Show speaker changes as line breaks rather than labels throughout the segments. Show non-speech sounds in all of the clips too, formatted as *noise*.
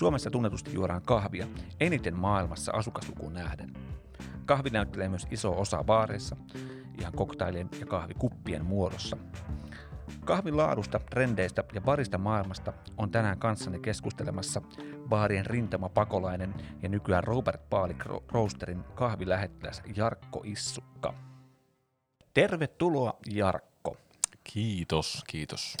Suomessa tunnetusti juodaan kahvia, eniten maailmassa asukaslukuun nähden. Kahvi näyttelee myös iso osa baareissa, ihan koktailien ja kahvikuppien muodossa. Kahvin laadusta, trendeistä ja barista maailmasta on tänään kanssani keskustelemassa baarien rintama pakolainen ja nykyään Robert Paalik Roasterin kahvilähettiläs Jarkko Issukka. Tervetuloa Jarkko.
Kiitos, kiitos.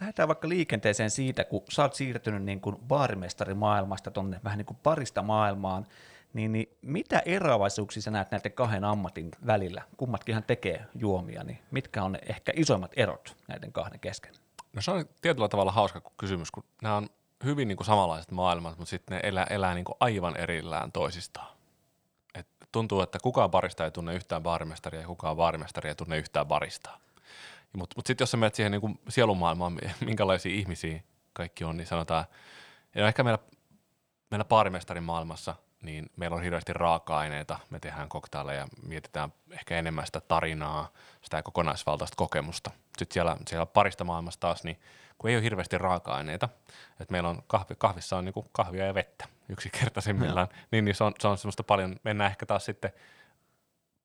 Lähdetään vaikka liikenteeseen siitä, kun sä oot siirtynyt niin kuin baarimestarimaailmasta tuonne vähän niin kuin parista maailmaan, niin, niin mitä eroavaisuuksia sä näet näiden kahden ammatin välillä? Kummatkinhan tekee juomia, niin mitkä on ehkä isoimmat erot näiden kahden kesken?
No se on tietyllä tavalla hauska kysymys, kun nämä on hyvin niin kuin samanlaiset maailmat, mutta sitten ne elää, elää niin kuin aivan erillään toisistaan. Et tuntuu, että kukaan barista ei tunne yhtään baarimestaria ja kukaan baarimestaria ei tunne yhtään baristaa. Mutta mut sitten jos sä menet siihen niin kuin sielumaailmaan, *laughs* minkälaisia ihmisiä kaikki on, niin sanotaan, ja ehkä meillä, meillä baarimestarin maailmassa – niin meillä on hirveästi raaka-aineita, me tehdään koktaileja, mietitään ehkä enemmän sitä tarinaa, sitä kokonaisvaltaista kokemusta. Sitten siellä, siellä parista maailmassa taas, niin kun ei ole hirveästi raaka-aineita, että meillä on kahvi, kahvissa on niin kahvia ja vettä yksinkertaisimmillaan, niin, niin se, on, se on semmoista paljon, mennään ehkä taas sitten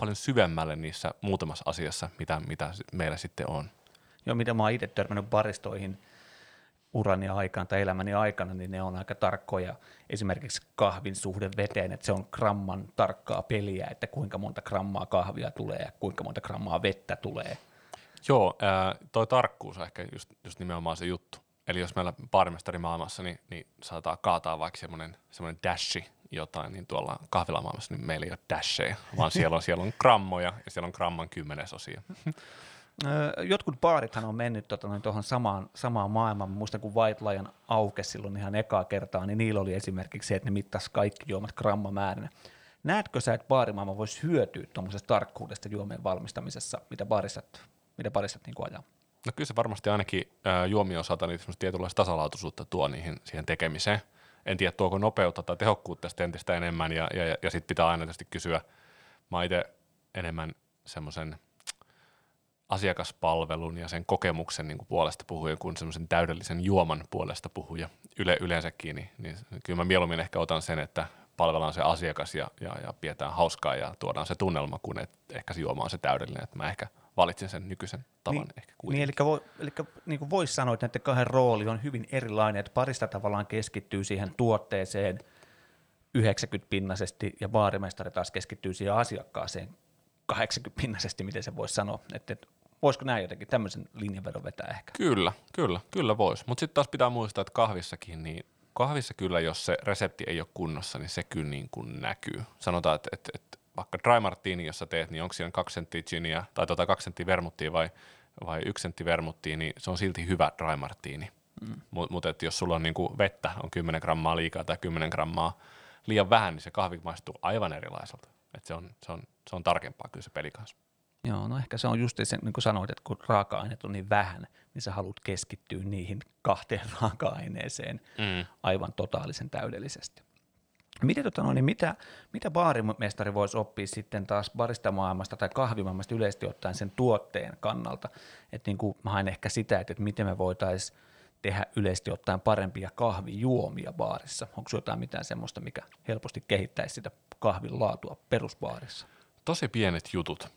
paljon syvemmälle niissä muutamassa asiassa, mitä, mitä meillä sitten on.
Joo, mitä mä oon itse törmännyt baristoihin – urani aikaan tai elämäni aikana, niin ne on aika tarkkoja. Esimerkiksi kahvin suhde veteen, että se on gramman tarkkaa peliä, että kuinka monta grammaa kahvia tulee ja kuinka monta grammaa vettä tulee.
Joo, ää, toi tarkkuus on ehkä just, just nimenomaan se juttu. Eli jos meillä maailmassa, niin, niin saattaa kaataa vaikka semmoinen, semmoinen dashi jotain, niin tuolla kahvilamaailmassa niin meillä ei ole dasheja, vaan siellä on, siellä on grammoja ja siellä on gramman kymmenesosia.
Jotkut baarithan on mennyt tuota, tuohon samaan, samaan maailmaan. Mä muistan, kun White Lion aukesi silloin ihan ekaa kertaa, niin niillä oli esimerkiksi se, että ne mittasi kaikki juomat grammamäärinä. Näetkö sä, että baarimaailma voisi hyötyä tuommoisesta tarkkuudesta juomien valmistamisessa, mitä baaristat, mitä baaristat niin ajaa?
No kyllä se varmasti ainakin äh, juomien osalta niin tietynlaista tasalaatuisuutta tuo niihin, siihen tekemiseen. En tiedä, tuoko nopeutta tai tehokkuutta tästä entistä enemmän, ja, ja, ja sitten pitää aina tietysti kysyä. Mä itse enemmän semmoisen – asiakaspalvelun ja sen kokemuksen niin kuin puolesta puhuja kuin semmoisen täydellisen juoman puolesta puhuja yle, yleensäkin, niin, niin kyllä mä mieluummin ehkä otan sen, että palvellaan se asiakas ja, ja, ja pidetään hauskaa ja tuodaan se tunnelma, kun et ehkä se juoma on se täydellinen, että mä ehkä valitsin sen nykyisen tavan
niin,
ehkä
kuitenkin. Niin, eli, voi, eli niin kuin voisi sanoa, että näiden kahden rooli on hyvin erilainen, että parista tavallaan keskittyy siihen tuotteeseen 90-pinnaisesti ja baarimestari taas keskittyy siihen asiakkaaseen 80-pinnaisesti, miten se voisi sanoa, että Voisiko näin jotenkin tämmöisen linjanvedon vetää ehkä?
Kyllä, kyllä, kyllä voisi. Mutta sitten taas pitää muistaa, että kahvissakin, niin kahvissa kyllä, jos se resepti ei ole kunnossa, niin se kyllä niin kuin näkyy. Sanotaan, että, että, että vaikka dry martini, jos sä teet, niin onko siinä kaksi senttiä ginia, tai tota kaksi senttiä vermuttia vai, vai yksi sentti vermuttia, niin se on silti hyvä dry martini. Mm. Mutta mut, jos sulla on niin kuin vettä, on 10 grammaa liikaa tai 10 grammaa liian vähän, niin se kahvi maistuu aivan erilaiselta. Et se, on, se, on, se on tarkempaa kyllä se peli kanssa.
Joo, no ehkä se on just se, niin kuin sanoit, että kun raaka-aineet on niin vähän, niin sä haluat keskittyä niihin kahteen *laughs* raaka-aineeseen mm. aivan totaalisen täydellisesti. Miten, tota, no, niin mitä, mitä baarimestari voisi oppia sitten taas barista maailmasta tai kahvimaailmasta yleisesti ottaen sen tuotteen kannalta? Että niin kuin, mä haen ehkä sitä, että, että miten me voitaisiin tehdä yleisesti ottaen parempia kahvijuomia baarissa. Onko jotain mitään semmoista, mikä helposti kehittäisi sitä kahvin laatua perusbaarissa?
Tosi pienet jutut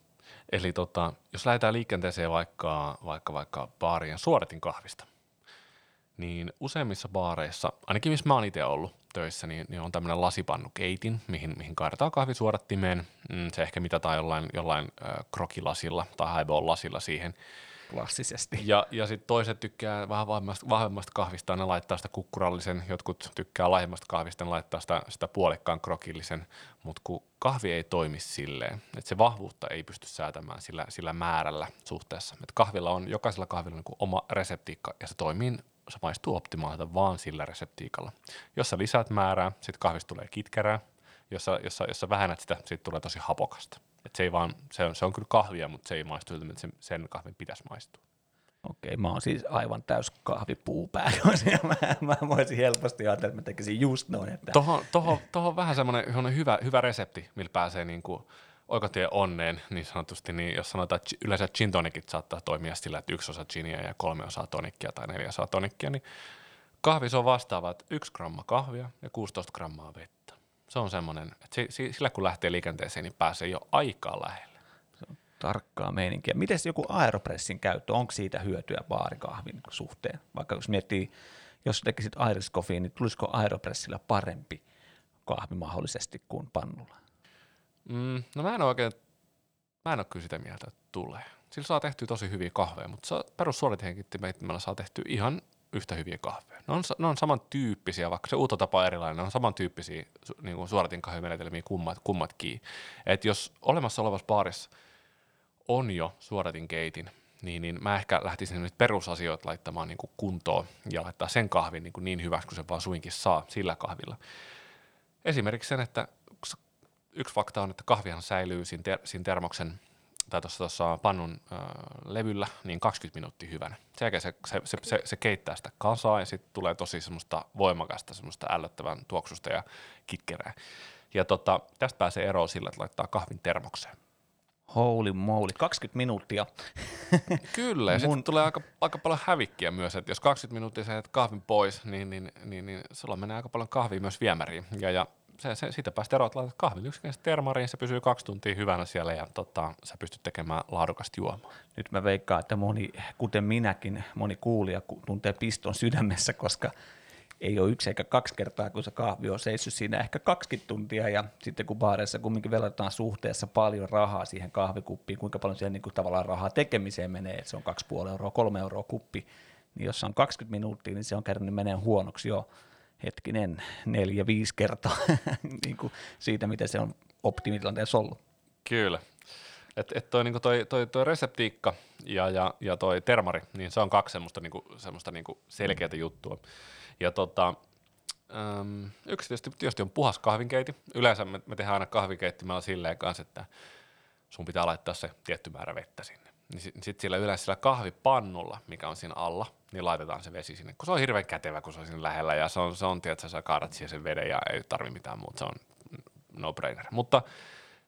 Eli tota, jos lähdetään liikenteeseen vaikka, vaikka, vaikka baarien suodatin kahvista, niin useimmissa baareissa, ainakin missä mä oon itse ollut töissä, niin, niin on tämmöinen lasipannukeitin, mihin, mihin kaadetaan kahvi suodattimeen. Mm, se ehkä mitataan jollain, jollain äh, krokilasilla tai highball lasilla siihen
klassisesti.
Ja, ja sitten toiset tykkää vähän vahvemmasta, vahvemmasta kahvista, ne laittaa sitä kukkurallisen, jotkut tykkää laajemmasta kahvista, ne laittaa sitä, sitä puolikkaan krokillisen, mutta kun kahvi ei toimi silleen, että se vahvuutta ei pysty säätämään sillä, sillä määrällä suhteessa. Et kahvilla on, jokaisella kahvilla on niin oma reseptiikka ja se toimii se maistuu optimaalilta vaan sillä reseptiikalla. Jos sä lisäät määrää, sitten kahvista tulee kitkerää. Jos sä, jos sä, jos sä vähennät sitä, siitä tulee tosi hapokasta. Et se, ei vaan, se, on, se on kyllä kahvia, mutta se ei maistu siltä, että sen, kahvin pitäisi maistua.
Okei, mä oon siis aivan täys kahvipuu *laughs* mä, mä voisin helposti ajatella, että mä tekisin just noin. Että...
Tuohon, tohon, tohon vähän semmoinen hyvä, hyvä resepti, millä pääsee niin kuin oikotie onneen, niin sanotusti, niin jos sanotaan, että yleensä gin tonicit saattaa toimia sillä, että yksi osa ginia ja kolme osaa tonikkia tai neljä osaa tonikkia, niin Kahvissa on vastaavat 1 gramma kahvia ja 16 grammaa vettä. Se on semmoinen, että sillä kun lähtee liikenteeseen, niin pääsee jo aikaa lähelle.
Se on tarkkaa meininkiä. Miten joku aeropressin käyttö, onko siitä hyötyä baarikahvin suhteen? Vaikka jos miettii, jos tekisit Coffee, niin tulisiko aeropressillä parempi kahvi mahdollisesti kuin pannulla?
Mm, no mä en oikein, mä en ole kyllä sitä mieltä, että tulee. Sillä saa tehtyä tosi hyviä kahveja, mutta perussuoritehengittimeillä saa tehtyä ihan yhtä hyviä kahveja. Ne on, ne on samantyyppisiä, vaikka se tapa on erilainen, ne on samantyyppisiä niin kuin suoratin kahvimenetelmiä kummat, kummatkin. Et jos olemassa olevassa baarissa on jo suoratin keitin, niin, niin mä ehkä lähtisin nyt perusasioita laittamaan niin kuin kuntoon ja laittaa sen kahvin niin, kuin niin hyväksi kuin se vaan suinkin saa sillä kahvilla. Esimerkiksi sen, että yksi fakta on, että kahvihan säilyy siinä, ter- siinä termoksen tai tuossa pannun äh, levyllä niin 20 minuuttia hyvänä. Sen jälkeen se, se, se, se, se keittää sitä kasaa ja sitten tulee tosi semmoista voimakasta, semmoista ällöttävän tuoksusta ja kitkerää. Ja tota, tästä pääsee eroon sillä, että laittaa kahvin termokseen.
Holy moly, 20 minuuttia.
Kyllä, ja *laughs* Mun... sitten tulee aika, aika paljon hävikkiä myös, että jos 20 minuuttia sä kahvin pois, niin, niin, niin, niin sulla menee aika paljon kahvia myös viemäriin. Ja, ja se, se, siitä päästä eroon, että laitat kahvin yksinkertaisesti termariin, se pysyy kaksi tuntia hyvänä siellä ja tota, sä pystyt tekemään laadukasta juomaa.
Nyt mä veikkaan, että moni, kuten minäkin, moni kuulija tuntee piston sydämessä, koska ei ole yksi eikä kaksi kertaa, kun se kahvi on seissyt siinä ehkä 20 tuntia ja sitten kun baareissa kumminkin velataan suhteessa paljon rahaa siihen kahvikuppiin, kuinka paljon siellä niin kuin tavallaan rahaa tekemiseen menee, että se on 2,5 euroa, 3 euroa kuppi, niin jos se on 20 minuuttia, niin se on käynyt menee huonoksi jo hetkinen neljä, viisi kertaa *laughs* niin kuin siitä, miten se on optimitilanteessa ollut.
Kyllä. Et, et toi, niinku toi, toi, toi reseptiikka ja, ja, ja toi termari, niin se on kaksi semmoista, niinku, semmoista niinku selkeätä juttua. Ja tota, yksi tietysti, tietysti on puhas kahvinkeiti. Yleensä me, me tehdään aina kahvinkeittimellä silleen kanssa, että sun pitää laittaa se tietty määrä vettä sinne niin sitten sit sillä yleensä sillä kahvipannulla, mikä on siinä alla, niin laitetaan se vesi sinne, kun se on hirveän kätevä, kun se on siinä lähellä, ja se on, se on tietysti, sä kaadat siihen sen veden, ja ei tarvi mitään muuta, se on no-brainer. Mutta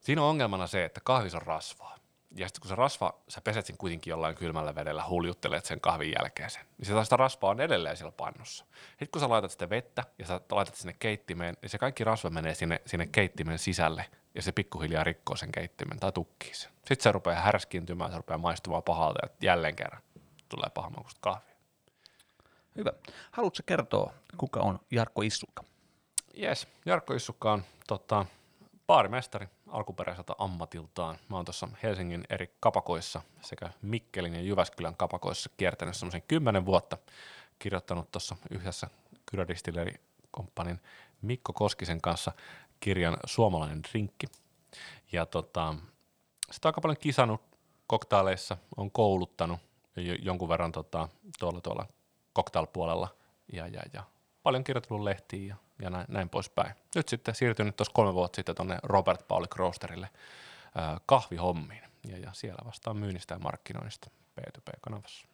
siinä on ongelmana se, että kahvis on rasvaa. Ja sitten kun se rasva, sä peset sen kuitenkin jollain kylmällä vedellä, huljuttelet sen kahvin jälkeen sen, niin se sitä rasvaa on edelleen siellä pannussa. Sitten kun sä laitat sitä vettä ja sä laitat sinne keittimeen, niin se kaikki rasva menee sinne, sinne keittimen sisälle ja se pikkuhiljaa rikkoo sen keittimen tai tukkii sen. Sitten se rupeaa härskiintymään, se rupeaa maistumaan pahalta ja jälleen kerran tulee pahamaukusta kahvia.
Hyvä. Haluatko kertoa, kuka on Jarkko Issukka?
Jes, Jarkko Issukka on tota, baarimestari alkuperäiseltä ammatiltaan. Mä oon tuossa Helsingin eri kapakoissa sekä Mikkelin ja Jyväskylän kapakoissa kiertänyt semmoisen kymmenen vuotta. Kirjoittanut tuossa yhdessä Kyradistilleri komppanin Mikko Koskisen kanssa kirjan Suomalainen drinkki. Ja tota, sitä on aika paljon kisannut koktaaleissa, on kouluttanut jonkun verran tota, tuolla, tuolla cocktail-puolella ja, ja, ja paljon kirjoitellut lehtiin ja, ja näin, näin poispäin. Nyt sitten siirtynyt tuossa kolme vuotta sitten tuonne Robert Pauli Krosterille äh, kahvihommiin ja, ja siellä vastaan myynnistä ja markkinoinnista P2P-kanavassa.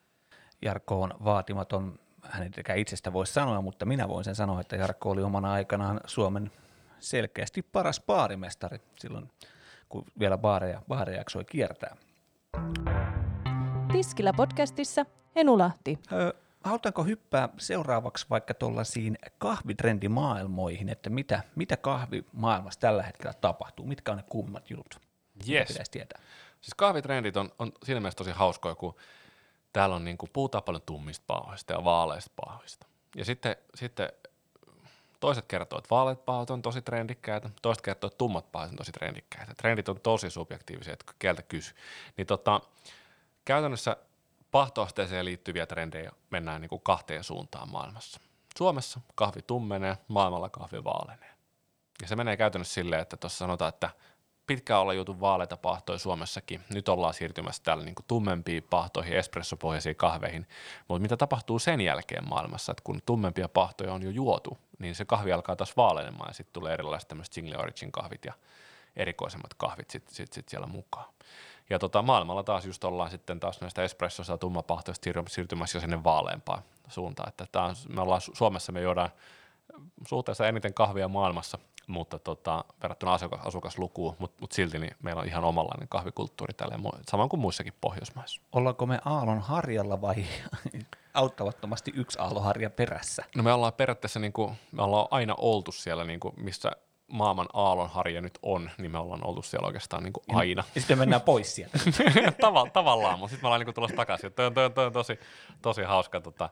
Jarkko on vaatimaton, hän ei itsestä voi sanoa, mutta minä voin sen sanoa, että Jarkko oli omana aikanaan Suomen selkeästi paras baarimestari silloin, kun vielä baareja, baareja jaksoi kiertää.
Tiskillä podcastissa Henu Lahti.
Öö, halutaanko hyppää seuraavaksi vaikka tuollaisiin kahvitrendimaailmoihin, että mitä, mitä kahvimaailmassa tällä hetkellä tapahtuu, mitkä on ne kummat jutut,
yes.
pitäisi tietää?
Siis kahvitrendit on, on siinä mielessä tosi hauskoja, kun täällä on niin kuin, puhutaan paljon tummista pahoista ja vaaleista pahoista. Ja sitten, sitten toiset kertoo, että vaaleat pahat on tosi trendikkäitä, toiset kertoo, että tummat pahat on tosi trendikkäitä. Trendit on tosi subjektiivisia, että kieltä kysy. Niin tota, käytännössä pahtoasteeseen liittyviä trendejä mennään niin kuin kahteen suuntaan maailmassa. Suomessa kahvi tummenee, maailmalla kahvi vaalenee. Ja se menee käytännössä silleen, että tuossa sanotaan, että pitkään olla jutu vaaleita pahtoja Suomessakin. Nyt ollaan siirtymässä täällä niin tummempiin pahtoihin, espressopohjaisiin kahveihin. Mutta mitä tapahtuu sen jälkeen maailmassa, että kun tummempia pahtoja on jo juotu, niin se kahvi alkaa taas vaalenemaan ja sitten tulee erilaiset tämmöiset single origin kahvit ja erikoisemmat kahvit sitten sit, sit siellä mukaan. Ja tota, maailmalla taas just ollaan sitten taas näistä espressoista ja tummapahtoista siirtymässä jo sinne vaaleampaan suuntaan. Että tää on, me ollaan Suomessa, me juodaan suhteessa eniten kahvia maailmassa, mutta tota, verrattuna asukas, asukaslukuun, mutta mut silti niin meillä on ihan omanlainen kahvikulttuuri tälle, samoin kuin muissakin Pohjoismaissa.
Ollaanko me Aallon harjalla vai *laughs* auttamattomasti yksi aalloharja perässä.
No me ollaan periaatteessa, niin kuin, me ollaan aina oltu siellä, niin kuin, missä maailman aallonharja nyt on, niin me ollaan oltu siellä oikeastaan niin kuin aina.
Ja sitten mennään pois sieltä. *laughs*
Tava, tavallaan, mutta sitten me ollaan niin kuin tulossa takaisin. Toi, toi, toi on tosi, tosi hauska tota,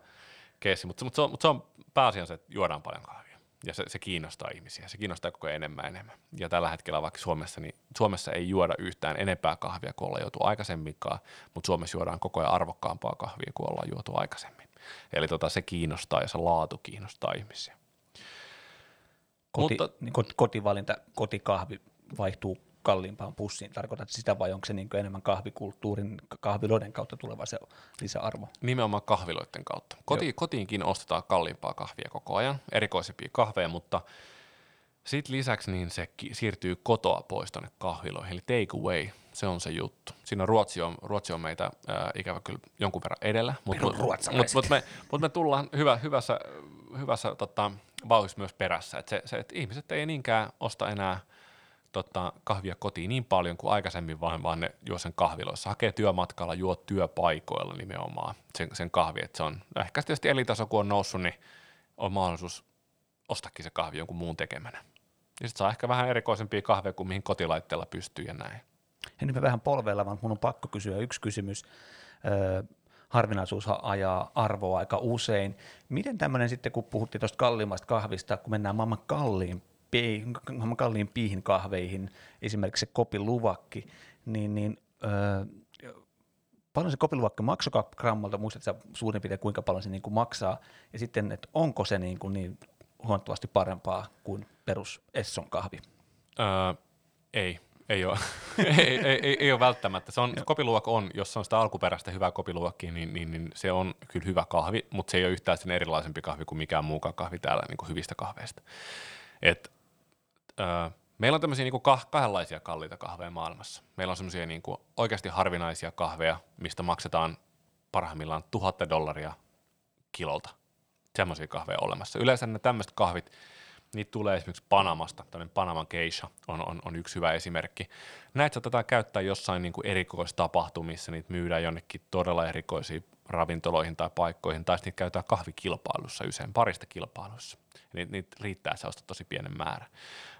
keissi, mutta mut se, on, mut se on pääasiassa, että juodaan paljon kahvia. Ja se, se kiinnostaa ihmisiä, se kiinnostaa koko ajan enemmän enemmän. Ja tällä hetkellä vaikka Suomessa, niin Suomessa ei juoda yhtään enempää kahvia kuin ollaan juotu aikaisemminkaan, mutta Suomessa juodaan koko ajan arvokkaampaa kahvia kuin ollaan juotu aikaisemmin. Eli tota, se kiinnostaa ja se laatu kiinnostaa ihmisiä.
Koti,
Mutta-
niin kot, kotivalinta, kotikahvi vaihtuu kalliimpaan pussiin. Tarkoitat sitä vai onko se niin enemmän kahvikulttuurin, kahviloiden kautta tuleva se lisäarvo?
Nimenomaan kahviloiden kautta. Koti, kotiinkin ostetaan kalliimpaa kahvia koko ajan, erikoisempia kahveja, mutta sitten lisäksi niin se siirtyy kotoa pois tuonne kahviloihin, eli take away, se on se juttu. Siinä Ruotsi on, Ruotsi on meitä ää, ikävä kyllä jonkun verran edellä, mutta mut, mut, mut me, mut me tullaan hyvä, hyvässä, hyvässä tota, vauhdissa myös perässä. Et se, se, et ihmiset ei niinkään osta enää tota, kahvia kotiin niin paljon kuin aikaisemmin, vaan, vaan ne juo sen kahviloissa. Hakee työmatkalla, juo työpaikoilla nimenomaan sen, sen kahvi. Et se on, no ehkä tietysti elintaso kun on noussut, niin on mahdollisuus ostakin se kahvi jonkun muun tekemänä. Ja sitten saa ehkä vähän erikoisempia kahveja kuin mihin kotilaitteella pystyy ja näin.
Ja nyt me vähän polveilla, vaan mun on pakko kysyä yksi kysymys. Öö, harvinaisuus ajaa arvoa aika usein. Miten tämmöinen sitten, kun puhuttiin tuosta kalliimmasta kahvista, kun mennään maailman kalliin, maailman kalliimpiin kahveihin, esimerkiksi se kopiluvakki, niin, niin öö, paljon se kopiluvakki maksoi grammalta, muistatko suurin piirtein kuinka paljon se niin kuin maksaa, ja sitten, että onko se niin, kuin niin huomattavasti parempaa kuin perus Esson kahvi?
Öö, ei, ei ole. *laughs* ei, ei, ei, ei ole välttämättä. Se on, kopiluok on, jos se on sitä alkuperäistä hyvää kopiluokkia, niin, niin, niin, se on kyllä hyvä kahvi, mutta se ei ole yhtään sen erilaisempi kahvi kuin mikään muukaan kahvi täällä niin kuin hyvistä kahveista. Et, öö, meillä on tämmöisiä niin kah- kahdenlaisia kalliita kahveja maailmassa. Meillä on semmoisia niin oikeasti harvinaisia kahveja, mistä maksetaan parhaimmillaan tuhatta dollaria kilolta. Semmoisia kahveja olemassa. Yleensä ne tämmöiset kahvit, niitä tulee esimerkiksi Panamasta, tämmöinen Panaman geisha on, on, on yksi hyvä esimerkki. Näitä saatetaan käyttää jossain niin kuin erikoistapahtumissa, niitä myydään jonnekin todella erikoisiin ravintoloihin tai paikkoihin, tai niitä käytetään kahvikilpailussa, usein parista kilpailussa. Niitä, niitä riittää se ostaa tosi pienen määrä.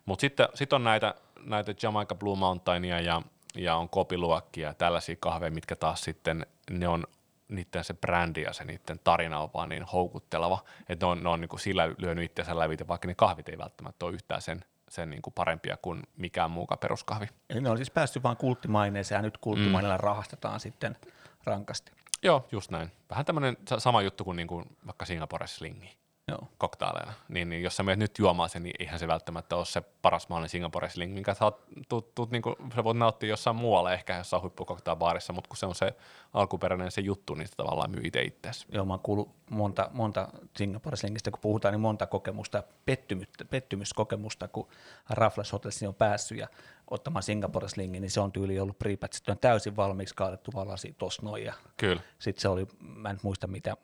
Mutta sitten sit on näitä, näitä Jamaica Blue Mountainia ja, ja on kopiluokkia ja tällaisia kahveja, mitkä taas sitten, ne on niiden se brändi ja se niiden tarina on vaan niin houkutteleva, että ne on, ne on niin kuin sillä lyönyt itseänsä lävitä, vaikka ne kahvit ei välttämättä ole yhtään sen, sen niin kuin parempia kuin mikään muukaan peruskahvi.
Eli ne on siis päässyt vaan kulttimaineeseen ja nyt kulttimaineella mm. rahastetaan sitten rankasti.
Joo, just näin. Vähän tämmöinen sa- sama juttu kuin, niin kuin vaikka Singapore slingi
Joo.
koktaaleina. Niin, niin jos sä menet nyt juomaan sen, niin eihän se välttämättä ole se paras mahdollinen Singapore sling, minkä sä, tuut, tuut, niin kuin, sä voit nauttia jossain muualla, ehkä jossain huippukoktailbaarissa, mutta kun se on se alkuperäinen se juttu, niin se tavallaan myy itse itseäsi.
Joo, mä oon kuullut monta, monta Singapore-slingistä, kun puhutaan, niin monta kokemusta, pettymystä, pettymyskokemusta, kun Raffles Hotelsiin on päässyt ja ottamaan Singapore-slingin, niin se on tyyli ollut prepatsittu täysin valmiiksi kaadettu valasi tossa noin ja
Kyllä.
sitten se oli, mä en muista mitä,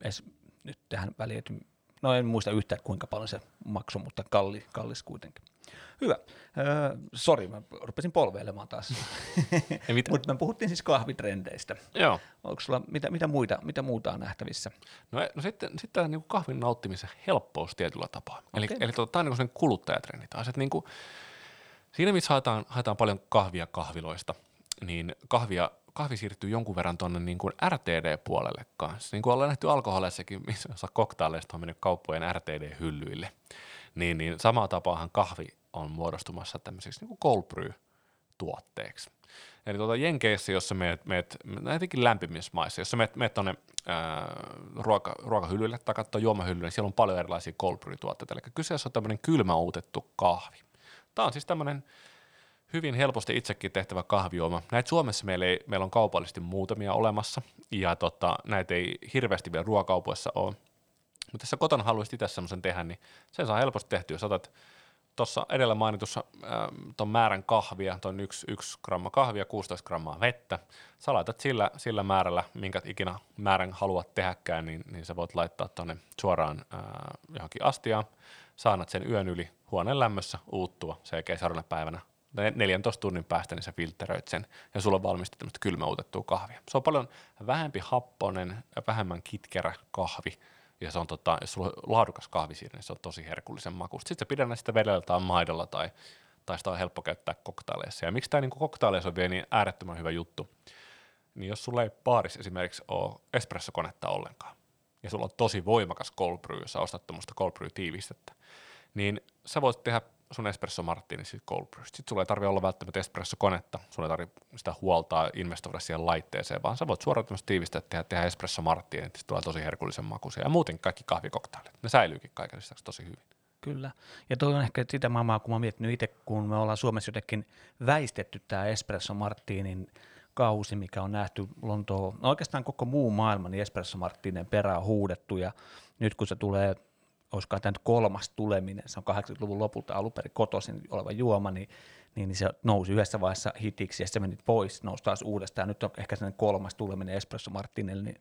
edes nyt tähän väliin, no en muista yhtään, kuinka paljon se maksoi, mutta kalli, kallis kuitenkin. Hyvä. Öö, sori, mä rupesin polveilemaan taas. *laughs* Mutta me puhuttiin siis kahvitrendeistä.
Joo.
Onko sulla, mitä, mitä, muita, mitä muuta on nähtävissä?
No, no sitten, sitten tämä niin kahvin nauttimisen helppous tietyllä tapaa. Eli,
Okei.
eli tota, tämä on niin sellainen kuluttajatrendi taas. Että niin kuin, siinä missä haetaan, haetaan paljon kahvia kahviloista, niin kahvia, kahvi siirtyy jonkun verran tuonne niin kuin RTD-puolelle kanssa. Niin kuin ollaan nähty alkoholeissakin, missä osa koktaileista on mennyt kauppojen RTD-hyllyille, niin, niin samaa tapaahan kahvi on muodostumassa tämmöiseksi niin kuin cold brew-tuotteeksi. Eli tuota Jenkeissä, jos sä meet, meet näitäkin lämpimissä maissa, jos sä meet, meet tuonne ruoka, ruokahyllylle tai katsoo juomahyllylle, niin siellä on paljon erilaisia cold brew-tuotteita. Eli kyseessä on tämmöinen kylmäuutettu kahvi. Tämä on siis tämmöinen hyvin helposti itsekin tehtävä kahvijuoma. Näitä Suomessa meillä, ei, meillä on kaupallisesti muutamia olemassa, ja tota, näitä ei hirveästi vielä ruokakaupoissa ole. Mutta jos kotona haluaisit itse semmoisen tehdä, niin sen saa helposti tehtyä. Otat tuossa edellä mainitussa tuon määrän kahvia, tuon 1, 1 gramma kahvia, 16 grammaa vettä, sä laitat sillä, sillä määrällä, minkä ikinä määrän haluat tehdäkään, niin, niin sä voit laittaa tuonne suoraan ää, johonkin astiaan, saanat sen yön yli huoneen lämmössä uuttua, sen jälkeen seuraavana päivänä 14 tunnin päästä niin sä filtteröit sen ja sulla on valmista tämmöistä kylmäutettua kahvia. Se on paljon vähempi happonen ja vähemmän kitkerä kahvi ja se on tota, jos sulla on laadukas kahvi siinä, niin se on tosi herkullisen makusta. Sitten sä pidät sitä vedellä tai maidolla tai, tai sitä on helppo käyttää koktaileissa. Ja miksi tämä niin koktaileissa on vielä niin äärettömän hyvä juttu, niin jos sulla ei baarissa esimerkiksi ole espressokonetta ollenkaan, ja sulla on tosi voimakas cold brew, jos sä ostat tuommoista cold brew tiivistettä, niin sä voit tehdä sun espresso martini siitä cold brew. Sitten sulla ei tarvi olla välttämättä espresso-konetta, sulla ei tarvi sitä huoltaa investoida siihen laitteeseen, vaan sä voit suoraan tämmöistä tiivistä tehdä, tehdä espresso martini, että tulee tosi herkullisen makuisia. Ja muuten kaikki kahvikoktailit, ne säilyykin kaiken lisäksi tosi hyvin.
Kyllä. Ja toi on ehkä sitä maailmaa, kun mä oon miettinyt itse, kun me ollaan Suomessa jotenkin väistetty tämä espresso martinin kausi, mikä on nähty Lontoon, no oikeastaan koko muu maailma, niin espresso martinen perään huudettu, ja nyt kun se tulee olisiko tämä nyt kolmas tuleminen, se on 80-luvun lopulta alun perin kotoisin oleva juoma, niin, niin, niin se nousi yhdessä vaiheessa hitiksi ja se meni pois, nousi taas uudestaan. Nyt on ehkä sellainen kolmas tuleminen Espresso Martinelle, niin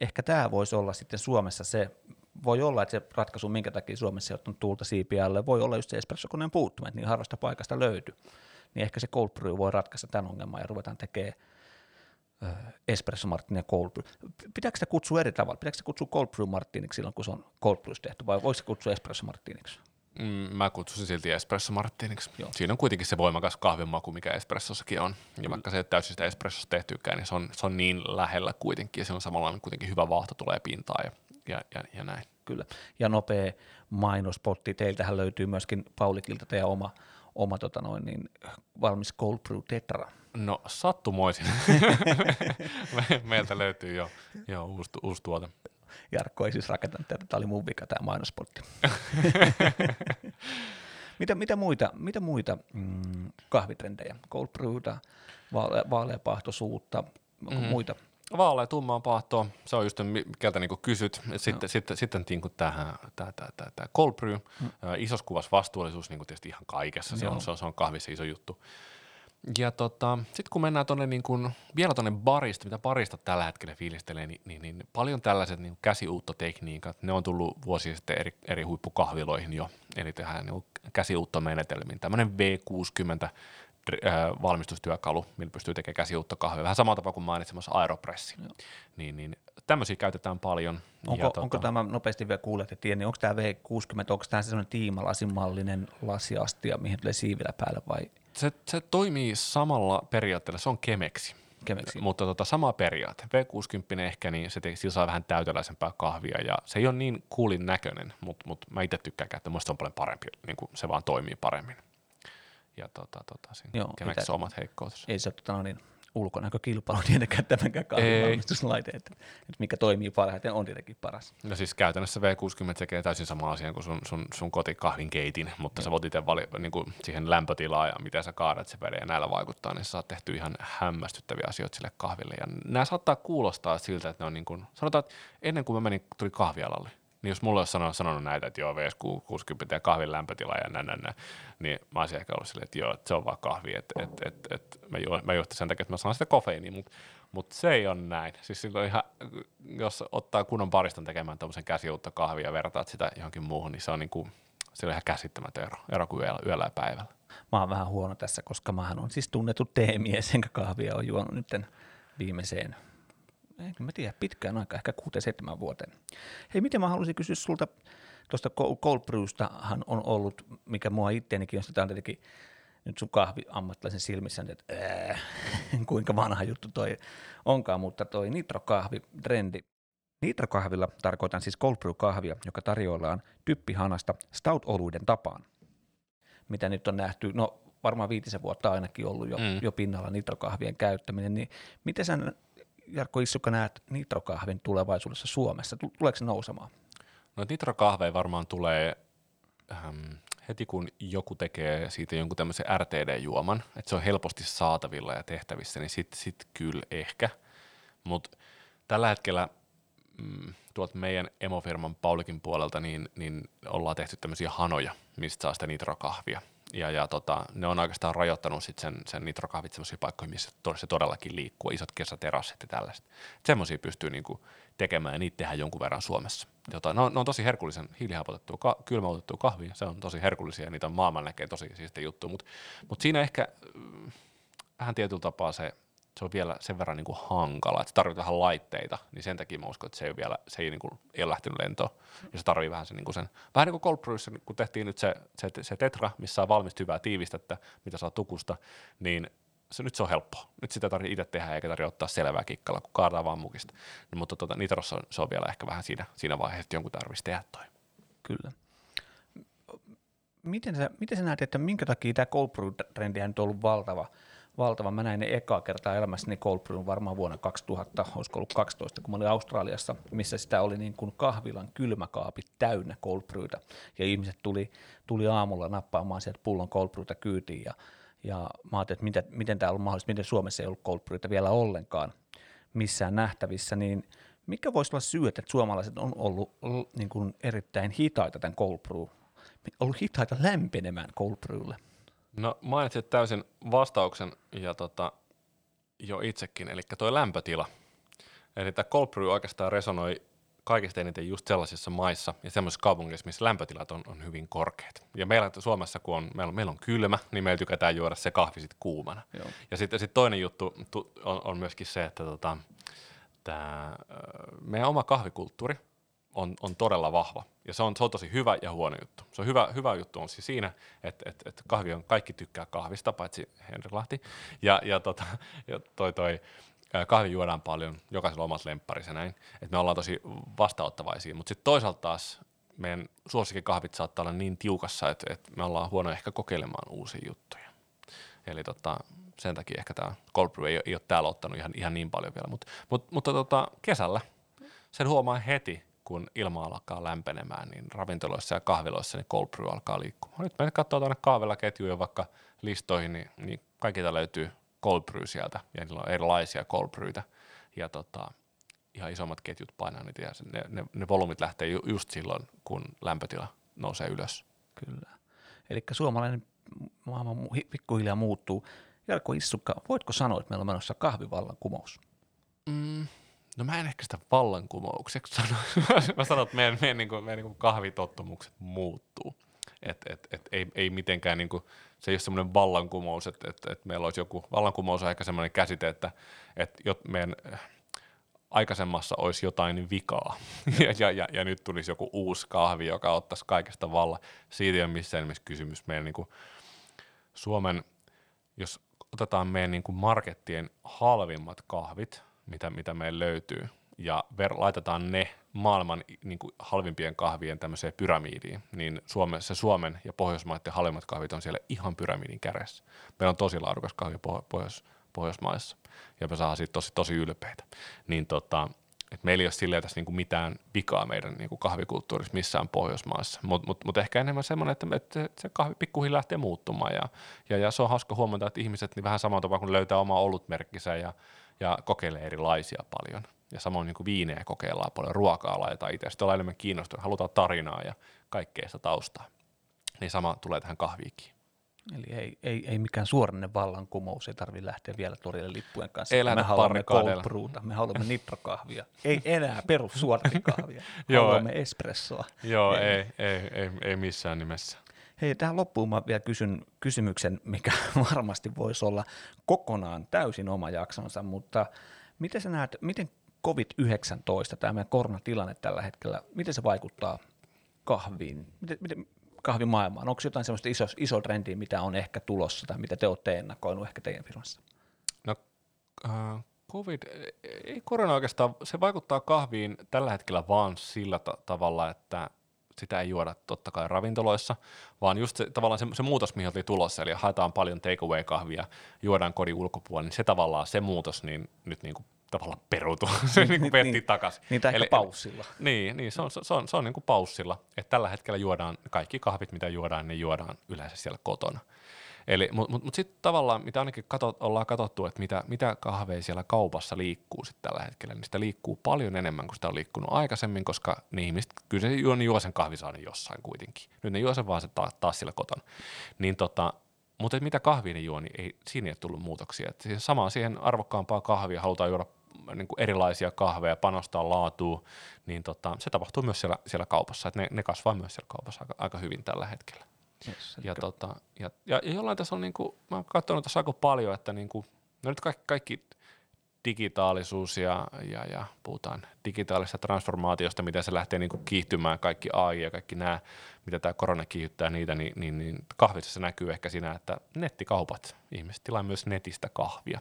ehkä tämä voisi olla sitten Suomessa se, voi olla, että se ratkaisu, minkä takia Suomessa ei ottanut tuulta siipialle, voi olla just se espressokoneen puuttuminen, niin harvasta paikasta löytyy. Niin ehkä se cold brew voi ratkaista tämän ongelman ja ruvetaan tekemään espresso martini ja cold brew. Pitääkö sitä kutsua eri tavalla? Pitääkö sitä kutsua cold brew martiniksi silloin, kun se on cold brew tehty, vai voiko se kutsua espresso martiniksi?
Mm, mä kutsusin silti espresso martiniksi. Joo. Siinä on kuitenkin se voimakas kahvimaku, mikä espressossakin on. Ja mm. vaikka se ei täysin sitä espressossa tehtykään, niin se on, se on niin lähellä kuitenkin, ja se on samalla kuitenkin hyvä vaahto tulee pintaan ja, ja, ja, ja näin.
Kyllä. Ja nopea mainospotti. Teiltähän löytyy myöskin Paulikilta teidän oma, oma tota noin, niin, valmis cold brew tetra
No sattumoisin. *laughs* Meiltä löytyy jo, jo uusi, uusi tuote.
Jarkko ei siis rakentanut tätä, tämä oli mun vika tämä mainospotti. *laughs* mitä, mitä muita, mitä muita mm, kahvitrendejä? Cold brewta, vaale, vaaleapahtoisuutta, mm. muita?
Vaalea tummaa pahtoa, se on just keltä niin kysyt. Sitten, no. sitten, sitten niin kuin tähän, tämä, tämä, tämä, tämä cold brew, mm. isossa kuvassa vastuullisuus niin kuin tietysti ihan kaikessa, se on, se on, se on kahvissa iso juttu. Ja tota, sitten kun mennään tonne niin kun, vielä tuonne barista, mitä barista tällä hetkellä fiilistelee, niin, niin, niin paljon tällaiset niin käsiuuttotekniikat, ne on tullut vuosi sitten eri, eri huippukahviloihin jo, eli tehdään niin käsiuuttomenetelmiin. Tämmöinen V60 äh, valmistustyökalu, millä pystyy tekemään käsiuutta kahvia. Vähän samalla tavalla kuin mainitsemassa aeropressi. Niin, niin tämmöisiä käytetään paljon.
Onko, ja, onko tota, tämä, nopeasti vielä kuulet ja tiedän, niin onko tämä V60, onko tämä sellainen tiimalasimallinen lasiastia, mihin tulee siivilä päälle vai –
se, se toimii samalla periaatteella, se on kemeksi.
Kemeksi.
Mutta tota, sama periaate. V60 ehkä, niin se te, sillä saa vähän täyteläisempää kahvia ja se ei ole niin kuulin näköinen, mutta mut mä itse tykkään käyttää, musta on paljon parempi, niin kuin se vaan toimii paremmin. Ja tota, tota, siinä Joo, kemeksi omat heikkoutensa.
Ei se tota, no niin, ulkonäkökilpailu *laughs* tietenkään tämänkään kahvinvalmistuslaite, että, että mikä toimii parhaiten on tietenkin paras.
No siis käytännössä V60 tekee täysin sama asia kuin sun, sun, sun kotikahvinkeitin, mutta sä voit itse vali, niin kuin siihen lämpötilaa ja miten sä kaadat se veden ja näillä vaikuttaa, niin sä saat tehty ihan hämmästyttäviä asioita sille kahville. Ja nämä saattaa kuulostaa siltä, että ne on niin kuin, sanotaan, että ennen kuin mä menin, tuli kahvialalle, niin jos mulla olisi sanonut, sanonut näitä, että joo, VS60 ja kahvin lämpötila ja näin, näin, näin, niin mä olisin ehkä ollut silleen, että joo, että se on vaan kahvi, että et, et, et, mä, juon, mä juon sen takia, että mä saan sitä kofeiiniä, mutta mut se ei ole näin. Siis silloin ihan, jos ottaa kunnon pariston tekemään tämmöisen käsiuutta kahvia ja vertaat sitä johonkin muuhun, niin se on, niinku, se on ihan käsittämätön ero, ero kuin yöllä, yöllä ja päivällä.
Mä oon vähän huono tässä, koska mä on siis tunnettu teemies, enkä kahvia on juonut nyt viimeiseen en mä tiedä, pitkään aika, ehkä 6-7 vuoteen. Hei, miten mä haluaisin kysyä sulta, tuosta cold brewstahan on ollut, mikä mua itteenikin on, sitä on tietenkin nyt sun kahvi ammattilaisen silmissä, että ää, *laughs* kuinka vanha juttu toi onkaan, mutta toi nitrokahvi, trendi. Nitrokahvilla tarkoitan siis cold brew kahvia, joka tarjoillaan typpihanasta stout-oluiden tapaan. Mitä nyt on nähty, no varmaan viitisen vuotta ainakin ollut jo, mm. jo pinnalla nitrokahvien käyttäminen, niin miten sä Jarkko Issukka näet nitrokahvin tulevaisuudessa Suomessa? Tuleeko se nousemaan?
No nitrokahve varmaan tulee ähm, heti kun joku tekee siitä jonkun tämmöisen RTD-juoman, että se on helposti saatavilla ja tehtävissä, niin sitten sit kyllä ehkä. Mutta tällä hetkellä mm, tuolta meidän emofirman Paulikin puolelta, niin, niin ollaan tehty tämmöisiä hanoja, mistä saa sitä nitrokahvia. Ja, ja tota, ne on oikeastaan rajoittanut sit sen, sen nitrokahvit sellaisiin paikkoihin, missä se todellakin liikkuu, isot kesäterassit ja tällaista. Semmoisia pystyy niinku tekemään ja niitä tehdään jonkun verran Suomessa. Jota, ne, on, ne on tosi herkullisen hiilihapotettua, ka, kylmäutettua kahvia, se on tosi herkullisia ja niitä on maailman näkee tosi siistiä juttu, mutta mut siinä ehkä mm, vähän tietyllä tapaa se, se on vielä sen verran niin kuin hankala, että se tarvitsee vähän laitteita, niin sen takia mä uskon, että se ei, vielä, se ei, niin kuin, ei ole lähtenyt lentoon. Ja se tarvii vähän sen, niin kuin sen vähän niin kuin Cold Brewissa, kun tehtiin nyt se, se, se tetra, missä on valmista hyvää tiivistettä, mitä saa tukusta, niin se, nyt se on helppo. Nyt sitä tarvitsee itse tehdä eikä tarvitse ottaa selvää kikkalla, kun kaadaa vaan mukista. No, mutta tota, Nitrossa on, se on vielä ehkä vähän siinä, siinä vaiheessa, että jonkun tarvitsisi tehdä toi.
Kyllä. Miten sä, miten sä näet, että minkä takia tämä cold brew-trendi on ollut valtava? Valtava. Mä näin ne ekaa kertaa elämässäni cold brew varmaan vuonna 2000, olisiko ollut 12, kun mä olin Australiassa, missä sitä oli niin kuin kahvilan kylmäkaapit täynnä cold brewta. Ja ihmiset tuli, tuli aamulla nappaamaan sieltä pullon cold brewta kyytiin ja ja mä ajattelin, että miten, miten tämä on mahdollista, miten Suomessa ei ollut cold brewta vielä ollenkaan missään nähtävissä, niin mikä voisi olla syy, että suomalaiset on ollut niin kuin erittäin hitaita tämän cold brew, ollut hitaita lämpenemään cold brewlle?
No mainitsit täysin vastauksen ja tota, jo itsekin, eli tuo lämpötila. Eli tämä cold brew oikeastaan resonoi kaikista eniten just sellaisissa maissa ja sellaisissa kaupungeissa, missä lämpötilat on, on hyvin korkeat. Ja meillä Suomessa, kun on, meillä, on, meillä on kylmä, niin meillä tykätään juoda se kahvi sitten kuumana. Joo. Ja sitten sit toinen juttu tu, on, on myöskin se, että tota, tää, meidän oma kahvikulttuuri on, on todella vahva. Ja se on, se on tosi hyvä ja huono juttu. Se on hyvä, hyvä juttu on siis siinä, että, että, että kahvi on, kaikki tykkää kahvista, paitsi Henri Lahti. Ja, ja, tota, ja toi, toi, kahvi juodaan paljon, jokaisella omat lempparissa näin, että me ollaan tosi vastaanottavaisia, mutta sitten toisaalta taas meidän suosikkikahvit saattaa olla niin tiukassa, että, että me ollaan huono ehkä kokeilemaan uusia juttuja. Eli tota, sen takia ehkä tämä cold brew ei, ei ole täällä ottanut ihan, ihan niin paljon vielä, Mut, mut, mutta tota, kesällä sen huomaa heti, kun ilma alkaa lämpenemään, niin ravintoloissa ja kahviloissa niin cold brew alkaa liikkumaan. Nyt me katsoo tuonne kahvilaketjuja vaikka listoihin, niin, niin kaikilta löytyy cold brew sieltä, ja niillä on erilaisia cold brewtä, ja tota, ihan isommat ketjut painaa niitä, ja ne, ne, ne volyymit lähtee ju, just silloin, kun lämpötila nousee ylös.
Kyllä. Eli suomalainen maailma pikkuhiljaa muuttuu. Jarkko Issukka, voitko sanoa, että meillä on menossa kahvivallankumous?
Mm, no mä en ehkä sitä vallankumoukseksi sano. *laughs* mä sanon, että meidän, meidän, niin kuin, meidän niin kuin kahvitottumukset muuttuu. Et, et, et, ei, ei mitenkään, niin kuin, se ei ole semmoinen vallankumous, että et, et meillä olisi joku, vallankumous on ehkä semmoinen käsite, että et jot, meidän äh, aikaisemmassa olisi jotain vikaa *laughs* ja, ja, ja, ja, nyt tulisi joku uusi kahvi, joka ottaisi kaikesta valla. Siitä ei ole missään nimessä kysymys. Meidän niin kuin, Suomen, jos otetaan meidän niin kuin markettien halvimmat kahvit, mitä, mitä meillä löytyy, ja ver- laitetaan ne maailman niin kuin halvimpien kahvien tämmöiseen pyramidiin, niin Suome, se Suomen ja Pohjoismaiden halvimmat kahvit on siellä ihan pyramidin kädessä. Meillä on tosi laadukas kahvi Pohjois- Pohjoismaissa ja me saadaan siitä tosi, tosi ylpeitä. Niin tota, et meillä ei ole silleen tässä niinku mitään vikaa meidän niinku kahvikulttuurissa missään Pohjoismaassa, mutta mut, mut ehkä enemmän semmoinen, että, että se kahvi pikkuhiljaa lähtee muuttumaan ja, ja, ja se on hauska huomata, että ihmiset niin vähän samalla tavalla kun löytää oma olutmerkkisä ja, ja kokeilee erilaisia paljon – ja samoin niin kuin viinejä kokeillaan paljon, ruokaa laitetaan itse, sitten ollaan enemmän kiinnostunut, halutaan tarinaa ja kaikkea sitä taustaa. Niin sama tulee tähän kahviikin.
Eli ei, ei, ei mikään suorainen vallankumous, ei tarvitse lähteä vielä torille lippujen kanssa.
Ei
me haluamme cold brewta, me haluamme nitrokahvia. ei enää perus kahvia, *laughs* haluamme espressoa.
Joo, ei, ei, ei, ei missään nimessä.
Hei, tähän loppuun mä vielä kysyn kysymyksen, mikä *laughs* varmasti voisi olla kokonaan täysin oma jaksonsa, mutta miten sä näet, miten COVID-19, tämä meidän koronatilanne tällä hetkellä, miten se vaikuttaa kahviin, miten, miten kahvimaailmaan? Onko jotain sellaista iso, iso trendiä, mitä on ehkä tulossa tai mitä te olette ennakoinut ehkä teidän firmassa?
No uh, COVID, ei korona oikeastaan, se vaikuttaa kahviin tällä hetkellä vaan sillä ta- tavalla, että sitä ei juoda totta kai ravintoloissa, vaan just se, tavallaan se, se muutos, mihin oli tulossa, eli haetaan paljon takeaway-kahvia, juodaan kodin ulkopuolella, niin se tavallaan se muutos niin nyt niin kuin tavallaan perutu. *laughs* se niin, niin vetti niin, takaisin.
Niin, tai ehkä paussilla.
Niin, niin se on, se on, se on niin kuin paussilla. Että tällä hetkellä juodaan, kaikki kahvit mitä juodaan, ne juodaan yleensä siellä kotona. Eli, mutta mut, mut sitten tavallaan, mitä ainakin katot, ollaan katsottu, että mitä, mitä kahveja siellä kaupassa liikkuu sitten tällä hetkellä, niin sitä liikkuu paljon enemmän kuin sitä on liikkunut aikaisemmin, koska ne ihmiset, kyllä se juo, juo sen kahvisaanin jossain kuitenkin. Nyt ne juo sen vaan se taas, taas siellä kotona. Niin tota, mutta mitä kahvia ne juo, niin ei, siinä ei ole tullut muutoksia. Et siihen samaan siihen arvokkaampaa kahvia halutaan juoda niin kuin erilaisia kahveja, panostaa laatuun, niin tota, se tapahtuu myös siellä, siellä kaupassa. Et ne, ne kasvaa myös siellä kaupassa aika, aika hyvin tällä hetkellä.
Yes,
Ja, tota, ja, ja, ja jollain tässä on, niin kuin, mä oon katsonut tässä aika paljon, että niin kuin, no nyt kaikki, kaikki digitaalisuus ja, ja, ja puhutaan digitaalisesta transformaatiosta, miten se lähtee niin kuin kiihtymään, kaikki AI ja kaikki nämä, mitä tämä korona kiihdyttää niitä, niin, niin, niin kahvissa se näkyy ehkä siinä, että nettikaupat, ihmiset tilaa myös netistä kahvia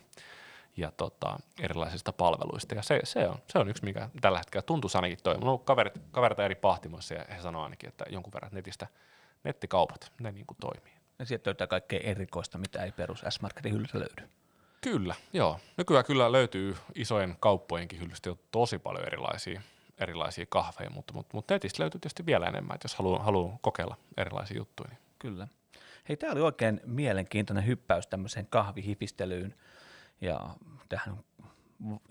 ja tota, erilaisista palveluista. Ja se, se, on, se on yksi, mikä tällä hetkellä tuntuu ainakin toi. Mulla on kaverit, kavereita eri pahtimoissa ja he sanoo ainakin, että jonkun verran netistä nettikaupat, ne niin kuin toimii.
Ja sieltä löytää kaikkea erikoista, mitä ei perus S-Marketin hyllystä löydy.
Kyllä, joo. Nykyään kyllä löytyy isojen kauppojenkin hyllystä jo tosi paljon erilaisia, erilaisia kahveja, mutta, mutta, mutta netistä löytyy tietysti vielä enemmän, että jos haluaa, haluaa kokeilla erilaisia juttuja. Niin.
Kyllä. Hei, tämä oli oikein mielenkiintoinen hyppäys tämmöiseen kahvihifistelyyn ja tähän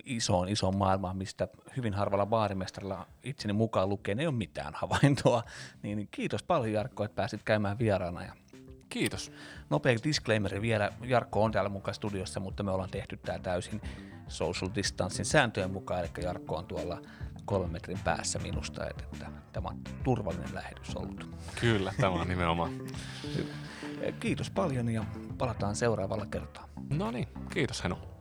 isoon, isoon maailmaan, mistä hyvin harvalla baarimestarilla itseni mukaan lukee, ei ole mitään havaintoa. Niin kiitos paljon Jarkko, että pääsit käymään vieraana. Ja
Kiitos.
nopea disclaimeri vielä, Jarkko on täällä mukaan studiossa, mutta me ollaan tehty tämä täysin social distancing sääntöjen mukaan, eli Jarkko on tuolla kolmen metrin päässä minusta, että, että tämä on turvallinen lähetys ollut.
Kyllä, tämä on nimenomaan.
Kiitos paljon ja palataan seuraavalla kertaa.
No niin, kiitos Henu.